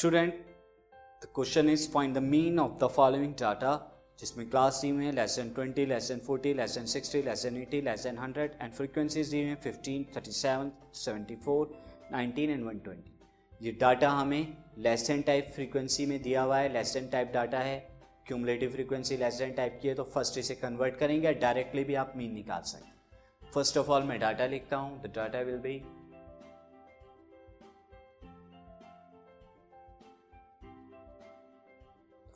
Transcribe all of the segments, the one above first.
Student the question is find the mean of the following data जिसमें class दी हुई है less than twenty less than forty less than sixty less than eighty less than hundred and frequencies दी हुई हैं fifteen thirty seven seventy four nineteen and one twenty ये data हमें lesson type frequency में दिया हुआ है लेसन टाइप डाटा है। Cumulative frequency less than type की है तो फ़र्स्ट इसे कन्वर्ट करेंगे डायरेक्टली भी आप मीन निकाल सकते फ़र्स्ट ऑफ़ ऑल मैं डाटा लिखता हूँ the data will be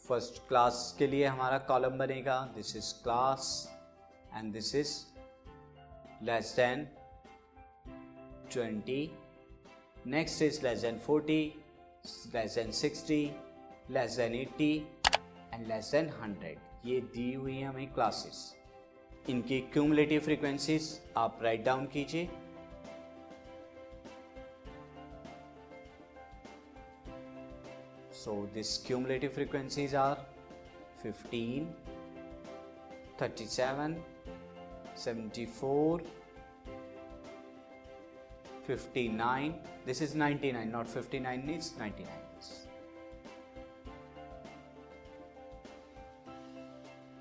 first class के लिए हमारा कॉलम बनेगा। This is class and this is less than twenty next is less than forty less than sixty less than eighty and less than hundred ये दी हुई है हमें classes इनकी क्यूमुलेटिव फ्रीक्वेंसीज आप राइट डाउन कीजिए। So this cumulative frequencies are 15, 37, 74, 59. This is 99, not 59 is 99.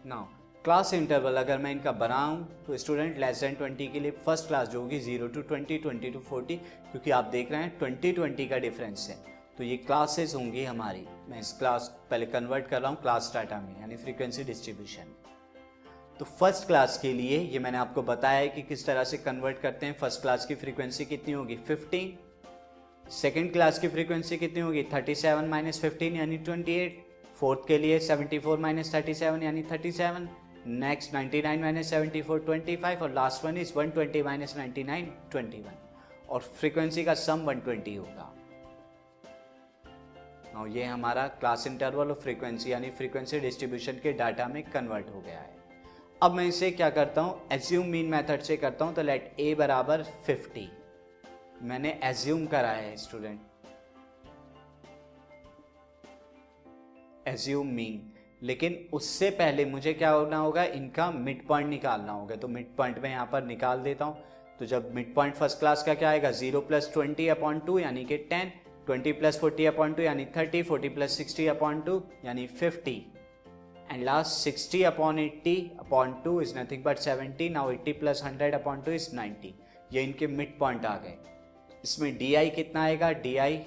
Now class interval अगर मैं इनका बनाऊँ तो स्टूडेंट लेस देन 20 के लिए फ़र्स्ट क्लास जो होगी 0 टू 20, 20 टू 40 क्योंकि आप देख रहे हैं 20 20 का डिफरेंस है तो ये क्लासेस होंगी हमारी। मैं इस क्लास पहले कन्वर्ट कर रहा हूँ क्लास डाटा में, यानी फ्रीक्वेंसी डिस्ट्रीब्यूशन तो फ़र्स्ट क्लास के लिए ये मैंने आपको बताया है कि किस तरह से कन्वर्ट करते हैं। फ़र्स्ट क्लास की फ्रीक्वेंसी कितनी होगी? 15 सेकेंड क्लास की फ्रीक्वेंसी कितनी होगी? 37 सेवन माइनस फिफ्टीन यानी 28 फोर्थ के लिए 74 फोर माइनस थर्टी सेवन यानी 37 next 99 nine minus seventy four twenty five और last one is 120 twenty minus ninety nine twenty one और फ्रीक्वेंसी का सम 120 होगा। और ये हमारा क्लास इंटरवल और फ्रीक्वेंसी यानी फ्रीक्वेंसी डिस्ट्रीब्यूशन के डाटा में कन्वर्ट हो गया है। अब मैं इसे क्या करता हूँ? एज्यूम मीन मेथड से करता हूँ तो लेट ए बराबर 50 मैंने एज्यूम करा है स्टूडेंट एज्यूम मीन लेकिन उससे पहले मुझे क्या होना होगा? इनका मिड पॉइंट निकालना होगा। तो मिड पॉइंट में यहाँ पर निकाल देता हूँ। तो जब मिड पॉइंट फ़र्स्ट क्लास का क्या आएगा? Zero plus twenty upon two यानी कि ten twenty plus forty upon two, यानी thirty, forty plus sixty upon two, यानी fifty. And last sixty upon eighty upon two is nothing but seventy now eighty plus hundred upon two is ninety ये इनके mid point आ गए. इसमें D I कितना आएगा? D I,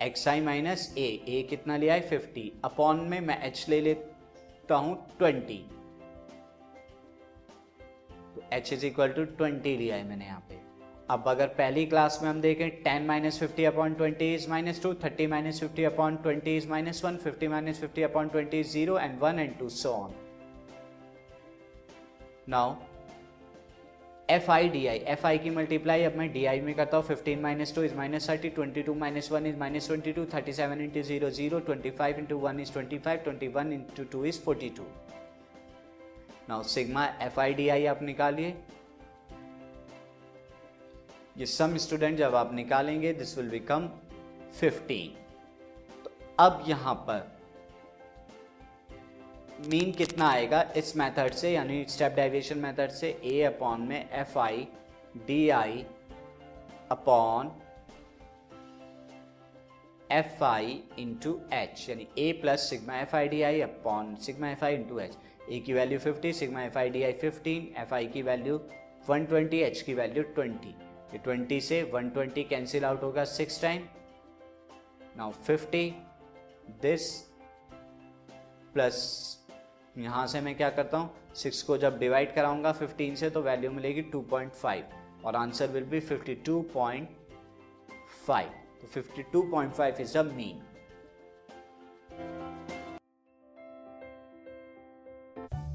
X I minus A A कितना लिया है? Fifty. Upon में मैं एच ले लेता हूँ ट्वेंटी. तो H is equal to twenty लिया है मैंने यहाँ पे. अब अगर पहली क्लास में हम देखें ten minus fifty upon twenty is minus two thirty minus fifty upon twenty is minus one fifty minus fifty upon twenty is zero and one and two so on now F I D I F I की multiply अब मैं D I में करता हूँ fifteen minus two is minus thirty twenty two minus one is minus twenty two thirty seven into zero zero twenty five into one is twenty five twenty one into two is forty two now sigma F I D I आप निकालिए ये सम student जब आप निकालेंगे this will become 15 तो अब यहाँ पर मीन कितना आएगा? इस मेथड से, यानी स्टेप डाइवेशन मेथड से ए अपॉन में F I D I upon F I into H यानी A plus sigma F I D I upon sigma F I into H A की value 50 sigma F I D I fifteen F I की value 120 H की value 20 ये 20 से 120 cancel out होगा six time now 50 this plus यहाँ से मैं क्या करता हूँ? सिक्स को जब डिवाइड कराऊँगा 15 से तो वैल्यू मिलेगी 2.5 और आंसर विल बी 52.5 तो 52.5 is the mean